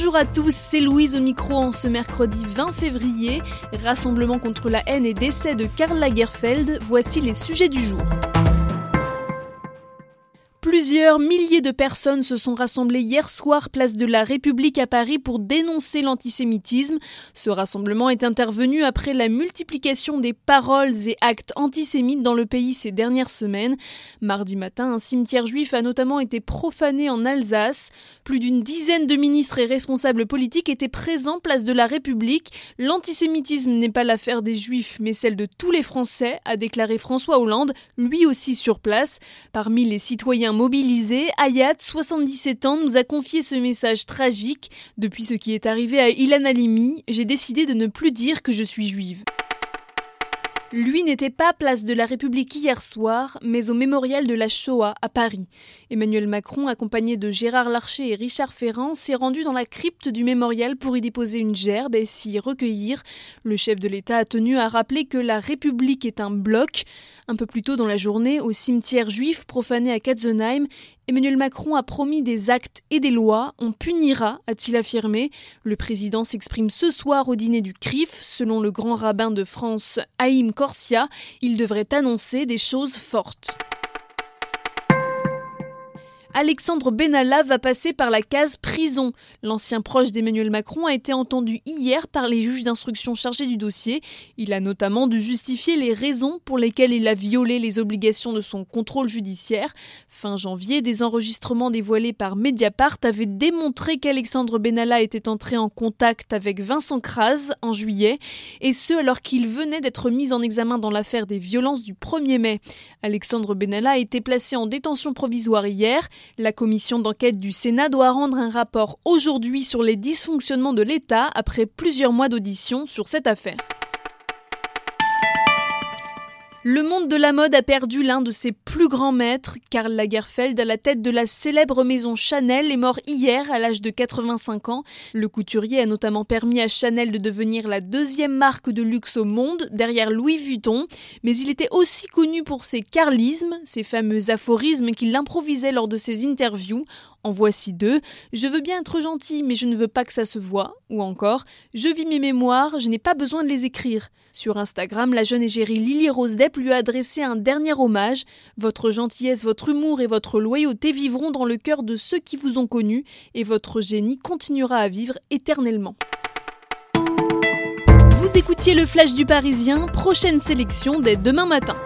Bonjour à tous, c'est Louise au micro en ce mercredi 20 février. Rassemblement contre la haine et décès de Karl Lagerfeld, voici les sujets du jour. Plusieurs milliers de personnes se sont rassemblées hier soir place de la République à Paris pour dénoncer l'antisémitisme. Ce rassemblement est intervenu après la multiplication des paroles et actes antisémites dans le pays ces dernières semaines. Mardi matin, un cimetière juif a notamment été profané en Alsace. Plus d'une dizaine de ministres et responsables politiques étaient présents place de la République. L'antisémitisme n'est pas l'affaire des juifs mais celle de tous les Français, a déclaré François Hollande, lui aussi sur place. Parmi les citoyens Ayat, 77 ans, nous a confié ce message tragique. Depuis ce qui est arrivé à Ilan Halimi, j'ai décidé de ne plus dire que je suis juive. Lui n'était pas place de la République hier soir, mais au mémorial de la Shoah à Paris. Emmanuel Macron, accompagné de Gérard Larcher et Richard Ferrand, s'est rendu dans la crypte du mémorial pour y déposer une gerbe et s'y recueillir. Le chef de l'État a tenu à rappeler que la République est un bloc. Un peu plus tôt dans la journée, au cimetière juif profané à Katzenheim, Emmanuel Macron a promis des actes et des lois. On punira, a-t-il affirmé. Le président s'exprime ce soir au dîner du CRIF. Selon le grand rabbin de France, Haïm Corsia, il devrait annoncer des choses fortes. Alexandre Benalla va passer par la case prison. L'ancien proche d'Emmanuel Macron a été entendu hier par les juges d'instruction chargés du dossier. Il a notamment dû justifier les raisons pour lesquelles il a violé les obligations de son contrôle judiciaire. Fin janvier, des enregistrements dévoilés par Mediapart avaient démontré qu'Alexandre Benalla était entré en contact avec Vincent Kras en juillet, et ce alors qu'il venait d'être mis en examen dans l'affaire des violences du 1er mai. Alexandre Benalla a été placé en détention provisoire hier. La commission d'enquête du Sénat doit rendre un rapport aujourd'hui sur les dysfonctionnements de l'État après plusieurs mois d'audition sur cette affaire. Le monde de la mode a perdu l'un de ses plus grands maîtres. Karl Lagerfeld, à la tête de la célèbre maison Chanel, est mort hier à l'âge de 85 ans. Le couturier a notamment permis à Chanel de devenir la deuxième marque de luxe au monde, derrière Louis Vuitton. Mais il était aussi connu pour ses carlismes, ces fameux aphorismes qu'il improvisait lors de ses interviews. En voici deux. Je veux bien être gentil, mais je ne veux pas que ça se voie. Ou encore, je vis mes mémoires, je n'ai pas besoin de les écrire. Sur Instagram, la jeune égérie Lily Rose Depp lui a adressé un dernier hommage. Votre gentillesse, votre humour et votre loyauté vivront dans le cœur de ceux qui vous ont connu, et votre génie continuera à vivre éternellement. Vous écoutiez le Flash du Parisien, prochaine sélection dès demain matin.